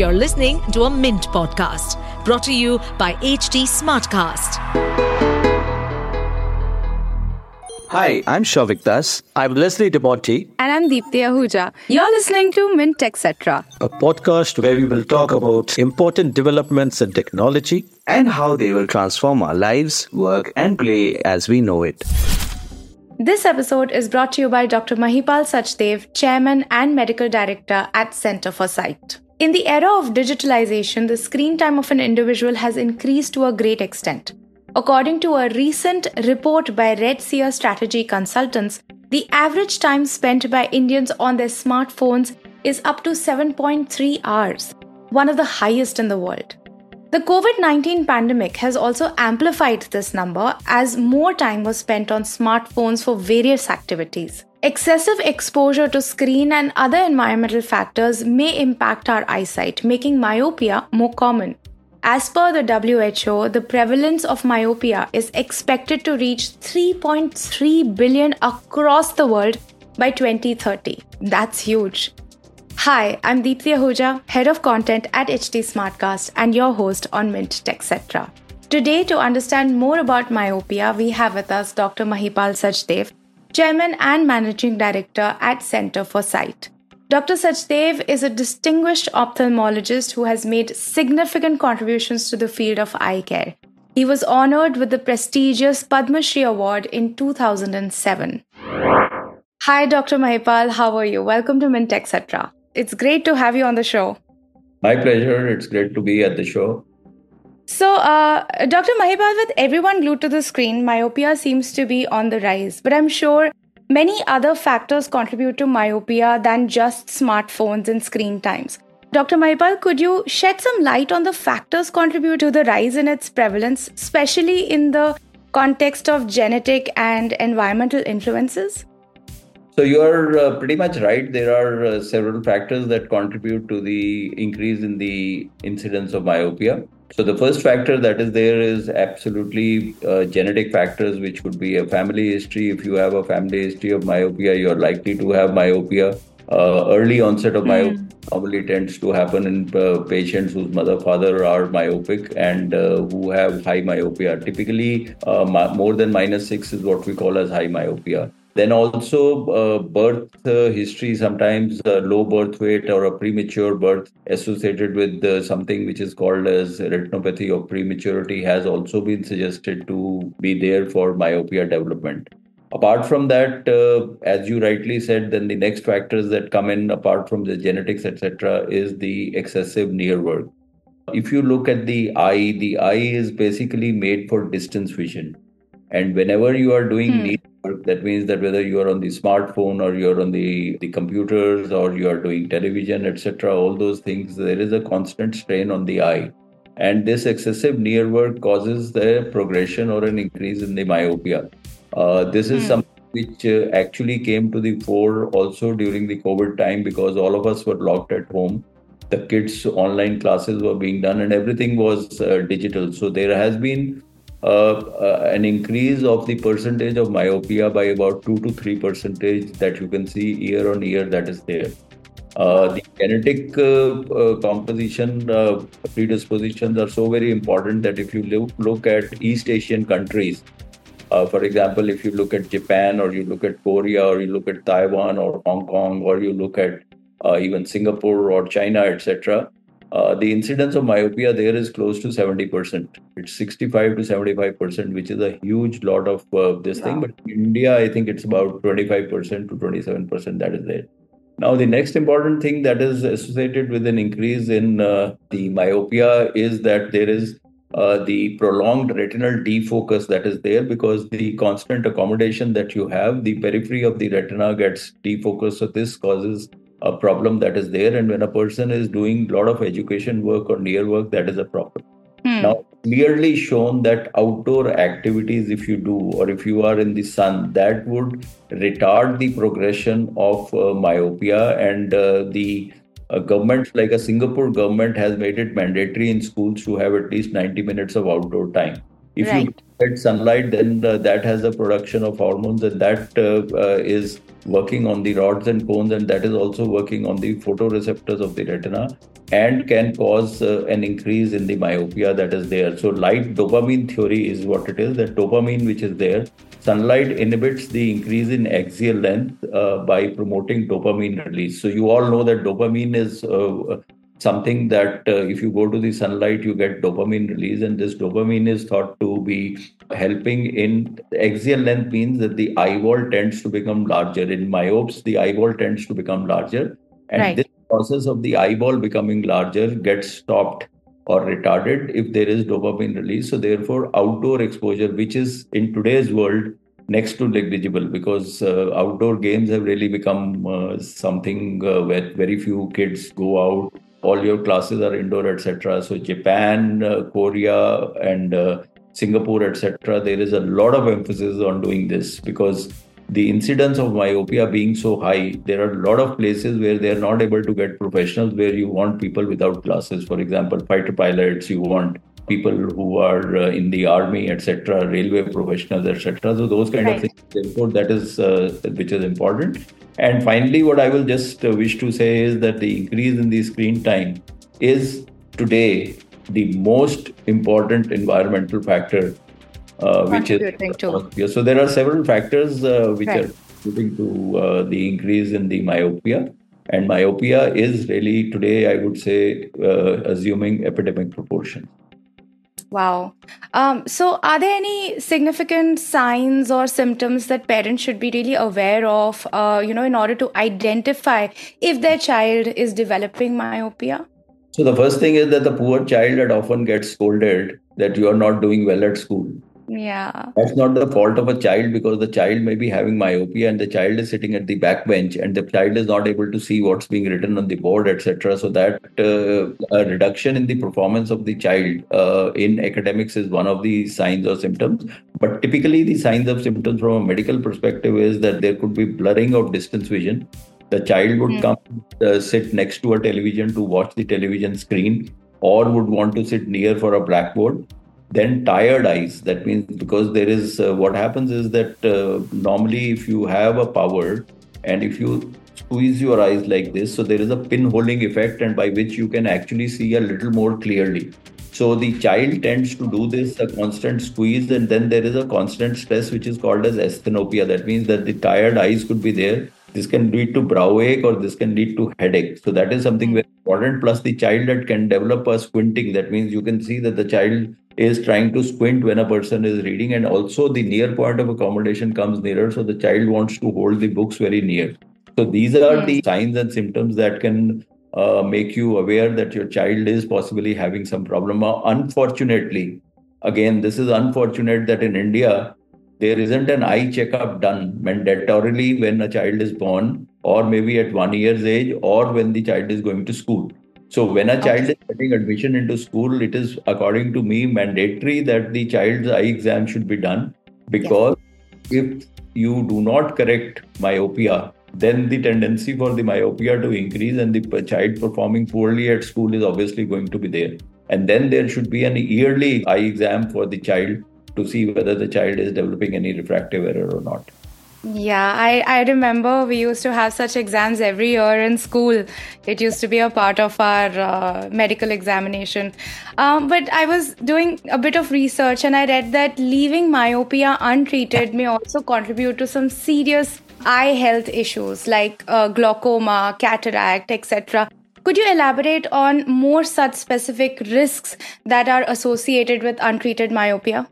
You're listening to a Mint podcast brought to you by HT Smartcast. Hi, I'm Shouvik Das. I'm Leslie D'Monte, And I'm Deepti Ahuja. You're listening to Mint Etc. a podcast where we will talk about important developments in technology and how they will transform our lives, work, and play as we know it. This episode is brought to you by Dr. Mahipal Sachdev, Chairman and Medical Director at Center for Sight. In the era of digitalization, the screen time of an individual has increased to a great extent. According to a recent report by RedSeer Strategy Consultants, the average time spent by Indians on their smartphones is up to 7.3 hours, one of the highest in the world. The COVID 19 pandemic has also amplified this number as more time was spent on smartphones for various activities. Excessive exposure to screen and other environmental factors may impact our eyesight, making myopia more common. As per the WHO, the prevalence of myopia is expected to reach 3.3 billion across the world by 2030. That's huge. Hi, I'm Deepthi Ahuja, Head of Content at HT Smartcast and your host on Mint Tech Etc. Today, to understand more about myopia, we have with us Dr. Mahipal Sachdev, Chairman and Managing Director at Center for Sight. Dr. Sachdev is a distinguished ophthalmologist who has made significant contributions to the field of eye care. He was honored with the prestigious Padma Shri Award in 2007. Hi, Dr. Mahipal. How are you? Welcome to Mint Etc. It's great to have you on the show. My pleasure. It's great to be at the show. So, uh, Dr. Mahipal, with everyone glued to the screen, myopia seems to be on the rise. But I'm sure many other factors contribute to myopia than just smartphones and screen times. Dr. Mahipal, could you shed some light on the factors contribute to the rise in its prevalence, especially in the context of genetic and environmental influences? So you are uh, pretty much right. There are uh, several factors that contribute to the increase in the incidence of myopia. So the first factor that is there is absolutely uh, genetic factors, which could be a family history. If you have a family history of myopia, you're likely to have myopia. Uh, early onset of myopia normally tends to happen in uh, patients whose mother father are myopic and uh, who have high myopia. Typically, uh, mi- more than minus six is what we call as high myopia. Then also uh, birth uh, history, sometimes uh, low birth weight or a premature birth associated with uh, something which is called as retinopathy of prematurity has also been suggested to be there for myopia development. Apart from that, uh, as you rightly said, then the next factors that come in apart from the genetics, etc., is the excessive near work. If you look at the eye, the eye is basically made for distance vision. And whenever you are doing Hmm. That means that whether you are on the smartphone or you're on the, the computers or you are doing television, etc., all those things, there is a constant strain on the eye. And this excessive near work causes the progression or an increase in the myopia. Uh, this is Hmm. something which uh, actually came to the fore also during the COVID time because all of us were locked at home. The kids' online classes were being done and everything was uh, digital. So there has been an increase of the percentage of myopia by about 2 to 3 percentage that you can see year on year that is there. Uh, the genetic uh, uh, composition uh, predispositions are so very important that if you look, look at East Asian countries, uh, for example, if you look at Japan or you look at Korea or you look at Taiwan or Hong Kong or you look at uh, even Singapore or China, etc., uh, the incidence of myopia there is close to 70%. It's 65 to 75%, which is a huge lot of uh, this thing. But in India, I think it's about 25% to 27% that is there. Now, the next important thing that is associated with an increase in uh, the myopia is that there is uh, the prolonged retinal defocus that is there because the constant accommodation that you have, the periphery of the retina gets defocused. So, this causes a problem that is there. And when a person is doing a lot of education work or near work, that is a problem. Hmm. Now, clearly shown that outdoor activities, if you do, or if you are in the sun, that would retard the progression of uh, myopia. And uh, the uh, government, like a Singapore government, has made it mandatory in schools to have at least 90 minutes of outdoor time. If you get sunlight, then uh, that has a production of hormones, and that uh, uh, is working on the rods and cones, and that is also working on the photoreceptors of the retina and can cause uh, an increase in the myopia that is there. So, light dopamine theory is what it is that dopamine, which is there, sunlight inhibits the increase in axial length uh, by promoting dopamine release. So, you all know that dopamine is uh, something that uh, if you go to the sunlight you get dopamine release and this dopamine is thought to be helping in axial length means that the eyeball tends to become larger in myopes the eyeball tends to become larger and right. this process of the eyeball becoming larger gets stopped or retarded if there is dopamine release so therefore outdoor exposure which is in today's world next to negligible because uh, outdoor games have really become uh, something uh, where very few kids go out all your classes are indoor etc so japan uh, korea and uh, singapore etc there is a lot of emphasis on doing this because the incidence of myopia being so high there are a lot of places where they are not able to get professionals where you want people without glasses. For example fighter pilots you want people who are uh, in the army etc railway professionals etc so those kind right. of things therefore that is uh, which is important and finally, what I will just uh, wish to say is that the increase in the screen time is today the most important environmental factor, uh, which is to. so there are several factors uh, which right. are leading to uh, the increase in the myopia, and myopia is really today, I would say, uh, assuming epidemic proportions. Wow. Um, so, are there any significant signs or symptoms that parents should be really aware of, uh, you know, in order to identify if their child is developing myopia? So, the first thing is that the poor child that often gets scolded that you are not doing well at school. Yeah. That's not the fault of a child because the child may be having myopia and the child is sitting at the back bench and the child is not able to see what's being written on the board, etc. So that uh, a reduction in the performance of the child uh, in academics is one of the signs or symptoms. But typically, the signs of symptoms from a medical perspective is that there could be blurring of distance vision. The child would mm. come uh, sit next to a television to watch the television screen or would want to sit near for a blackboard then tired eyes. That means because there is uh, what happens is that uh, normally if you have a power and if you squeeze your eyes like this so there is a pinholing effect and by which you can actually see a little more clearly. So the child tends to do this a constant squeeze and then there is a constant stress which is called as asthenopia that means that the tired eyes could be there. This can lead to brow ache or this can lead to headache. So that is something very important. Plus the child that can develop a squinting. That means you can see that the child is trying to squint when a person is reading and also the near point of accommodation comes nearer so the child wants to hold the books very near. So these are mm. the signs and symptoms that can uh, make you aware that your child is possibly having some problem. Unfortunately again this is unfortunate that in india there isn't an eye checkup done mandatorily when a child is born or maybe at one year's age or when the child is going to school so when a child is getting admission into school, it is according to me mandatory that the child's eye exam should be done because yes. if you do not correct myopia, then the tendency for the myopia to increase and the child performing poorly at school is obviously going to be there. And then there should be an yearly eye exam for the child to see whether the child is developing any refractive error or not. Yeah, I, I remember we used to have such exams every year in school. It used to be a part of our uh, medical examination. Um, but I was doing a bit of research and I read that leaving myopia untreated may also contribute to some serious eye health issues like uh, glaucoma, cataract, etc. Could you elaborate on more such specific risks that are associated with untreated myopia?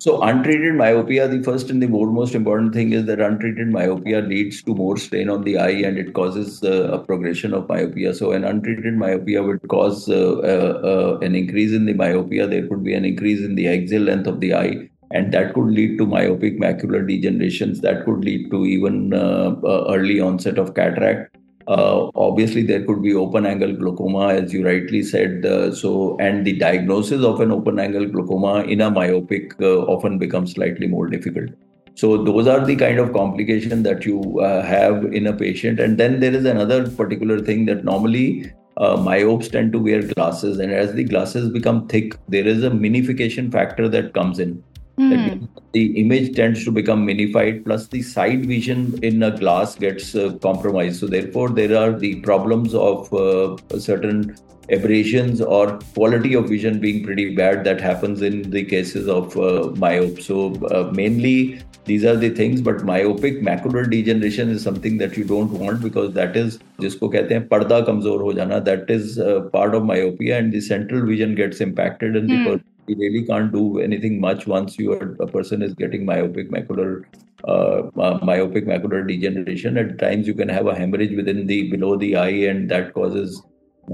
So, untreated myopia, the first and the most important thing is that untreated myopia leads to more strain on the eye and it causes uh, a progression of myopia. So, an untreated myopia would cause uh, uh, uh, an increase in the myopia. There could be an increase in the axial length of the eye, and that could lead to myopic macular degenerations. That could lead to even uh, uh, early onset of cataract. Uh, obviously, there could be open angle glaucoma, as you rightly said. Uh, so, and the diagnosis of an open angle glaucoma in a myopic uh, often becomes slightly more difficult. So, those are the kind of complication that you uh, have in a patient. And then there is another particular thing that normally uh, myopes tend to wear glasses, and as the glasses become thick, there is a minification factor that comes in. Mm. The image tends to become minified, plus the side vision in a glass gets uh, compromised. So, therefore, there are the problems of uh, certain aberrations or quality of vision being pretty bad that happens in the cases of uh. So, uh, mainly these are the things, but myopic macular degeneration is something that you don't want because that is, just कहते हैं पर्दा कमजोर हो जाना, that is uh, part of myopia and the central vision gets impacted and mm. the hmm. person you really can't do anything much once you are, a person is getting myopic macular uh, uh, myopic macular degeneration. At times, you can have a hemorrhage within the below the eye, and that causes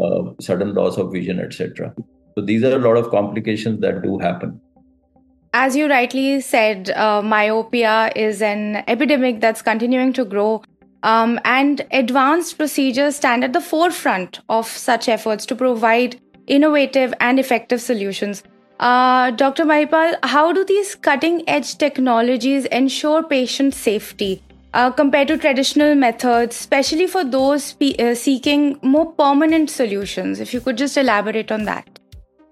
uh, sudden loss of vision, etc. So these are a lot of complications that do happen. As you rightly said, uh, myopia is an epidemic that's continuing to grow. Um, and advanced procedures stand at the forefront of such efforts to provide innovative and effective solutions. Uh, Dr. Mahipal, how do these cutting edge technologies ensure patient safety uh, compared to traditional methods, especially for those pe- uh, seeking more permanent solutions? If you could just elaborate on that.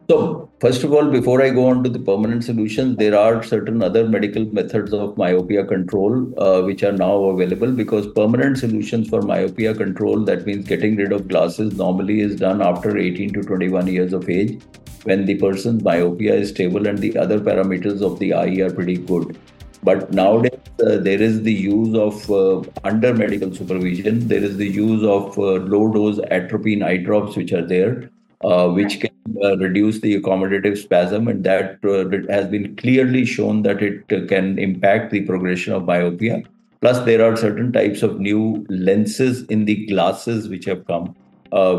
So, first of all, before I go on to the permanent solutions, there are certain other medical methods of myopia control uh, which are now available because permanent solutions for myopia control, that means getting rid of glasses, normally is done after 18 to 21 years of age when the person's myopia is stable and the other parameters of the eye are pretty good. But nowadays, uh, there is the use of uh, under medical supervision. There is the use of uh, low dose atropine eye drops, which are there, uh, which can uh, reduce the accommodative spasm, and that uh, has been clearly shown that it can impact the progression of myopia. Plus, there are certain types of new lenses in the glasses which have come,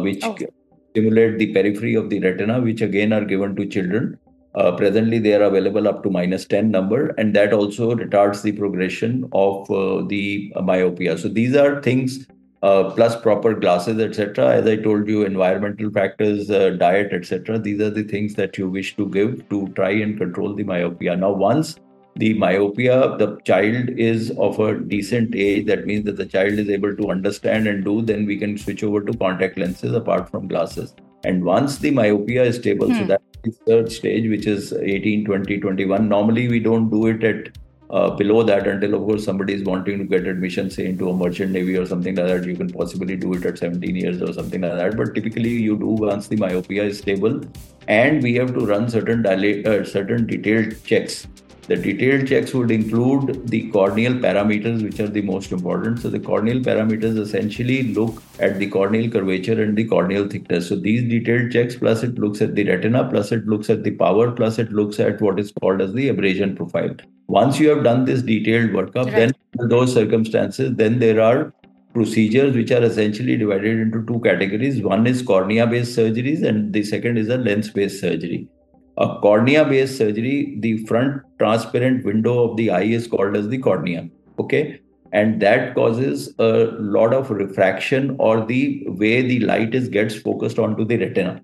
which okay stimulate the periphery of the retina, which again are given to children. Uh, presently, they are available up to minus 10 number, and that also retards the progression of uh, the myopia. So, these are things uh, plus proper glasses, etc. As I told you, environmental factors, uh, diet, etc. These are the things that you wish to give to try and control the myopia. Now, once the myopia, the child is of a decent age, that means that the child is able to understand and do, then we can switch over to contact lenses apart from glasses. And once the myopia is stable, hmm. so that's the third stage, which is 18, 20, 21. Normally, we don't do it at uh, below that until, of course, somebody is wanting to get admission, say, into a merchant navy or something like that. You can possibly do it at 17 years or something like that. But typically, you do once the myopia is stable, and we have to run certain dilate, uh, certain detailed checks the detailed checks would include the corneal parameters, which are the most important. So, the corneal parameters essentially look at the corneal curvature and the corneal thickness. So, these detailed checks, plus it looks at the retina, plus it looks at the power, plus it looks at what is called as the aberration profile. Once you have done this detailed workup, right. then those circumstances, then there are procedures which are essentially divided into two categories. One is cornea based surgeries, and the second is a lens based surgery. A cornea based surgery, the front transparent window of the eye is called as the cornea. Okay. And that causes a lot of refraction or the way the light is gets focused onto the retina.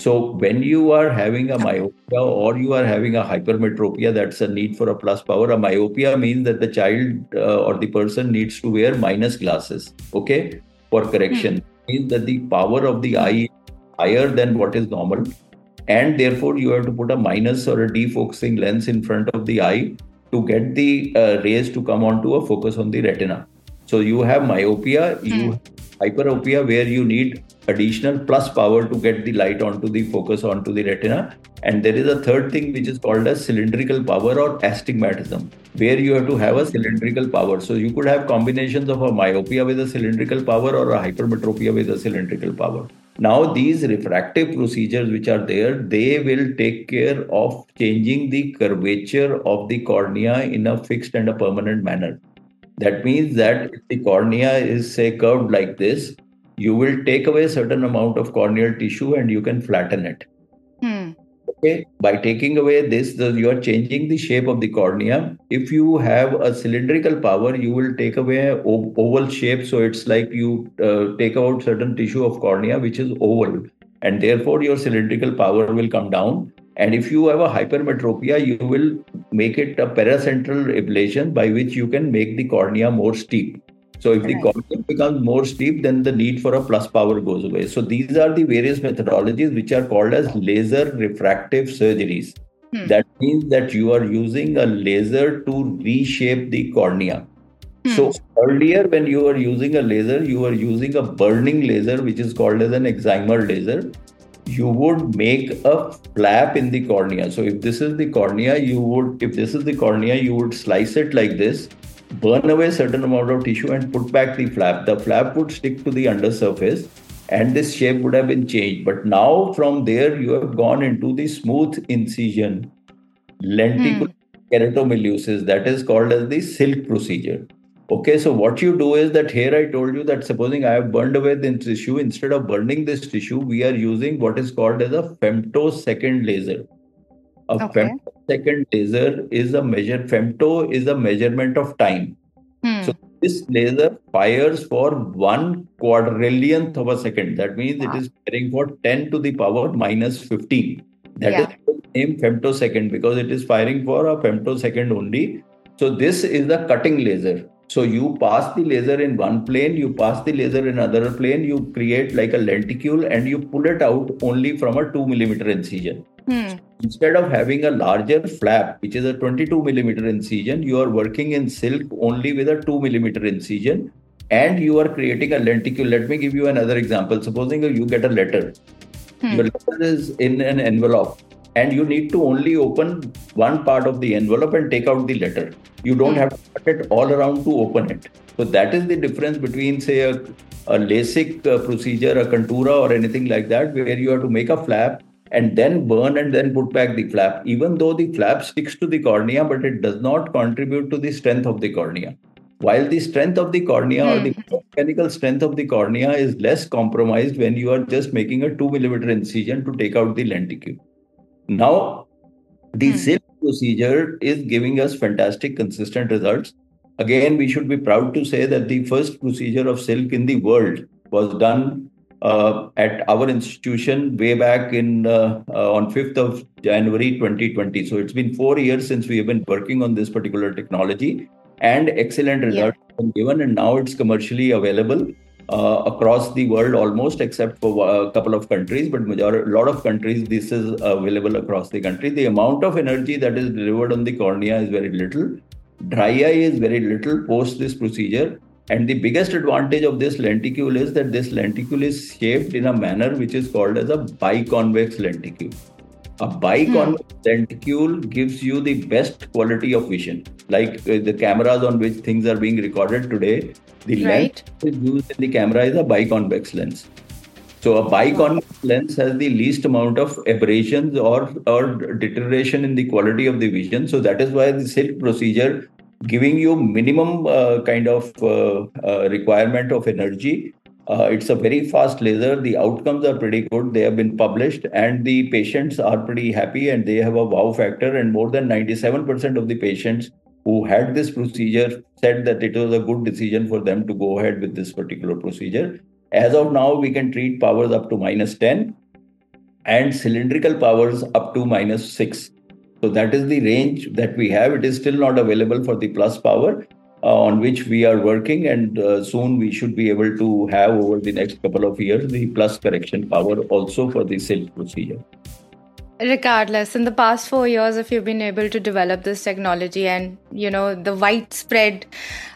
So when you are having a myopia or you are having a hypermetropia, that's a need for a plus power. A myopia means that the child uh, or the person needs to wear minus glasses, okay, for correction. Hmm. Means that the power of the eye is higher than what is normal and therefore you have to put a minus or a defocusing lens in front of the eye to get the uh, rays to come onto a focus on the retina so you have myopia mm. you hmm. Hyperopia where you need additional plus power to get the light onto the focus onto the retina. And there is a third thing which is called as cylindrical power or astigmatism where you have to have a cylindrical power. So you could have combinations of a myopia with a cylindrical power or a hypermetropia with a cylindrical power. Now, these refractive procedures which are there, they will take care of changing the curvature of the cornea in a fixed and a permanent manner. That means that if the cornea is say curved like this, you will take away a certain amount of corneal tissue and you can flatten it. Hmm. Okay, by taking away this, the, you are changing the shape of the cornea. If you have a cylindrical power, you will take away oval shape. So it's like you uh, take out certain tissue of cornea, which is oval, and therefore your cylindrical power will come down. And if you have a hypermetropia, you will make it a paracentral ablation by which you can make the cornea more steep. So if right. the cornea becomes more steep, then the need for a plus power goes away. So these are the various methodologies which are called as laser refractive surgeries. Hmm. That means that you are using a laser to reshape the cornea. Hmm. So earlier, when you were using a laser, you were using a burning laser, which is called as an excimer laser. You would make a flap in the cornea. So if this is the cornea, you would, if this is the cornea, you would slice it like this, burn away a certain amount of tissue, and put back the flap. The flap would stick to the undersurface and this shape would have been changed. But now from there, you have gone into the smooth incision, lenticular hmm. keratomileusis, that is called as the silk procedure. Okay, so what you do is that here I told you that supposing I have burned away the tissue, instead of burning this tissue, we are using what is called as a femtosecond laser. A okay. femtosecond laser is a measure, femto is a measurement of time. Hmm. So this laser fires for one quadrillionth of a second. That means wow. it is firing for 10 to the power minus 15. That yeah. is named femtosecond because it is firing for a femtosecond only. So this is the cutting laser. So you pass the laser in one plane, you pass the laser in another plane, you create like a lenticule and you pull it out only from a 2 millimeter incision. Hmm. Instead of having a larger flap, which is a 22 millimeter incision, you are working in silk only with a 2 millimeter incision and you are creating a lenticule. Let me give you another example. Supposing you get a letter, hmm. your letter is in an envelope and you need to only open one part of the envelope and take out the letter. You don't hmm. have to cut it all around to open it. So that is the difference between, say, a, a LASIK uh, procedure, a Contoura, or anything like that, where you have to make a flap and then burn and then put back the flap, even though the flap sticks to the cornea, but it does not contribute to the strength of the cornea. While the strength of the cornea mm. or the hmm. mechanical strength of the cornea is less compromised when you are just making a 2 millimeter incision to take out the lenticule. Now, the mm. silk procedure is giving us fantastic, consistent results. Again, we should be proud to say that the first procedure of silk in the world was done uh, at our institution way back in uh, uh, on 5th of January 2020. So it's been four years since we have been working on this particular technology, and excellent results yeah. have been given, and now it's commercially available. Uh, across the world almost except for a couple of countries but majority a lot of countries this is available across the country. The amount of energy that is delivered on the cornea is very little. Dry eye is very little post this procedure. And the biggest advantage of this lenticule is that this lenticule is shaped in a manner which is called as a biconvex lenticule. A biconvex hmm. lenticule gives you the best quality of vision. Like uh, the cameras on which things are being recorded today, the right. lens used in the camera is a biconvex lens. So a biconvex lens has the least amount of aberrations or, or deterioration in the quality of the vision. So that is why the silk procedure giving you minimum uh, kind of uh, uh, requirement of energy. Uh, it's a very fast laser. The outcomes are pretty good. They have been published, and the patients are pretty happy, and they have a wow factor. And more than 97% of the patients who had this procedure said that it was a good decision for them to go ahead with this particular procedure. As of now, we can treat powers up to minus 10 and cylindrical powers up to minus 6. So that is the range that we have. It is still not available for the plus power on which we are working, and uh, soon we should be able to have over the next couple of years the plus correction power also for the sales procedure regardless in the past four years if you've been able to develop this technology and you know the widespread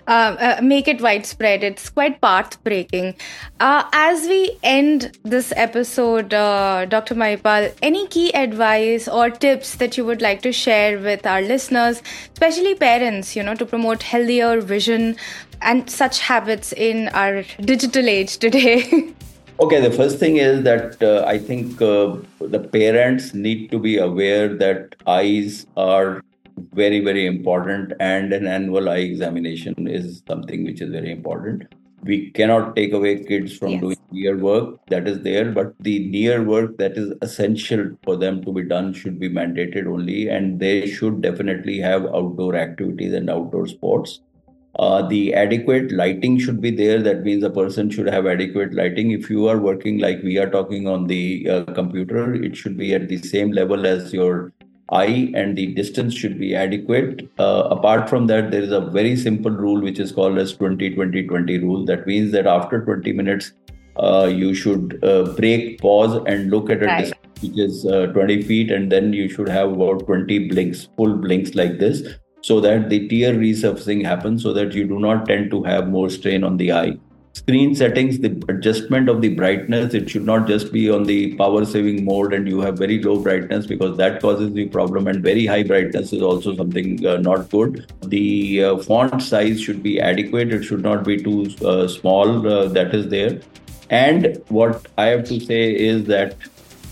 uh, uh, make it widespread it's quite path breaking uh, as we end this episode uh, dr mahipal any key advice or tips that you would like to share with our listeners especially parents you know to promote healthier vision and such habits in our digital age today Okay, the first thing is that uh, I think uh, the parents need to be aware that eyes are very, very important, and an annual eye examination is something which is very important. We cannot take away kids from yes. doing near work that is there, but the near work that is essential for them to be done should be mandated only, and they should definitely have outdoor activities and outdoor sports uh, the adequate lighting should be there. That means a person should have adequate lighting. If you are working like we are talking on the uh, computer, it should be at the same level as your eye, and the distance should be adequate. Uh, apart from that, there is a very simple rule which is called as 20 20 20 rule. That means that after 20 minutes, uh, you should uh, break, pause, and look at a right. distance which is uh, 20 feet, and then you should have about 20 blinks, full blinks like this, so that the tear resurfacing happens, so that you do not tend to have more strain on the eye screen settings, the adjustment of the brightness, it should not just be on the power saving mode and you have very low brightness because that causes the problem. And very high brightness is also something uh, not good. The uh, font size should be adequate, it should not be too uh, small. Uh, that is there. And what I have to say is that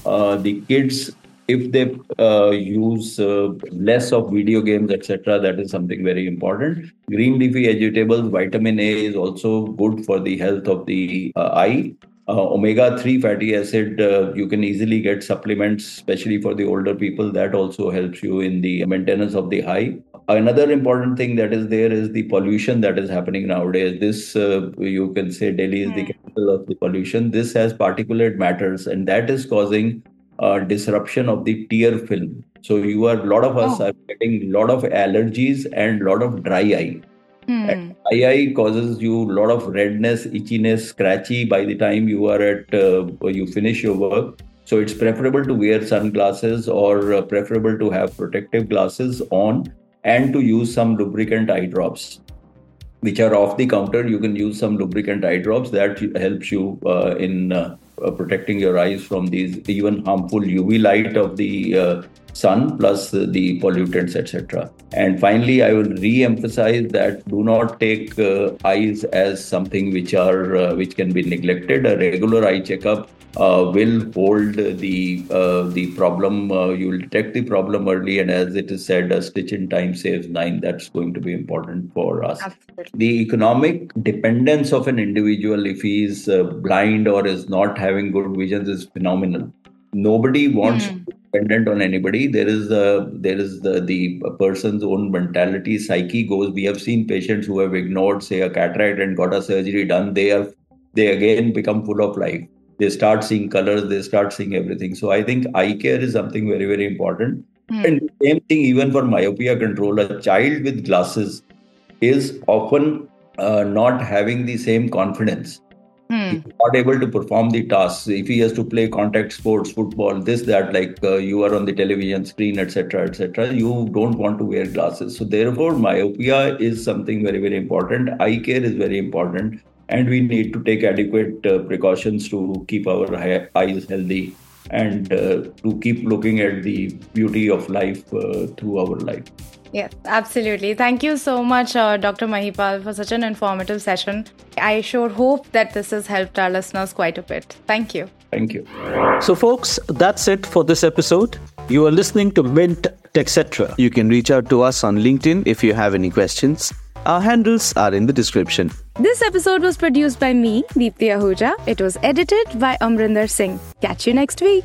uh, the kids if they uh, use uh, less of video games, etc., that is something very important. Green leafy vegetables, vitamin A is also good for the health of the uh, eye. Uh, omega 3 fatty acid, uh, you can easily get supplements, especially for the older people. That also helps you in the maintenance of the eye. Another important thing that is there is the pollution that is happening nowadays. This, uh, you can say, Delhi is the hmm. capital of the pollution. This has particulate matters, and that is causing uh, disruption of the tear film. So you are a lot of us oh. are getting a lot of allergies and a lot of dry eye. Hmm. And dry eye causes you a lot of redness, itchiness, scratchy by the time you are at uh, you finish your work. So it's preferable to wear sunglasses or uh, preferable to have protective glasses on and to use some lubricant eye drops which are off the counter. You can use some lubricant eye drops that helps you uh, in uh, protecting your eyes from these even harmful UV light of the uh, sun plus the pollutants etc and finally i will re-emphasize that do not take uh, eyes as something which are uh, which can be neglected a regular eye checkup uh, will hold the uh, the problem. Uh, you will detect the problem early, and as it is said, a stitch in time saves nine. That's going to be important for us. Absolutely. The economic dependence of an individual, if he is uh, blind or is not having good vision, is phenomenal. Nobody wants mm. Dependent on anybody. There is a there is the the person's own mentality, psyche goes. We have seen patients who have ignored, say, a cataract and got a surgery done. They are they again become full of life they start seeing colors they start seeing everything so i think eye care is something very very important mm. and same thing even for myopia control a child with glasses is often uh, not having the same confidence mm. Not able to perform the tasks if he has to play contact sports football this that like uh, you are on the television screen etc etc you don't want to wear glasses so therefore myopia is something very very important eye care is very important and we need to take adequate uh, precautions to keep our eyes healthy and uh, to keep looking at the beauty of life uh, through our life. Yes, absolutely. Thank you so much, uh, Dr. Mahipal, for such an informative session. I sure hope that this has helped our listeners quite a bit. Thank you. Thank you. So, folks, that's it for this episode. You are listening to Mint etc. You can reach out to us on LinkedIn if you have any questions. Our handles are in the description. This episode was produced by me, Deepthi Ahuja. It was edited by Amrinder Singh. Catch you next week.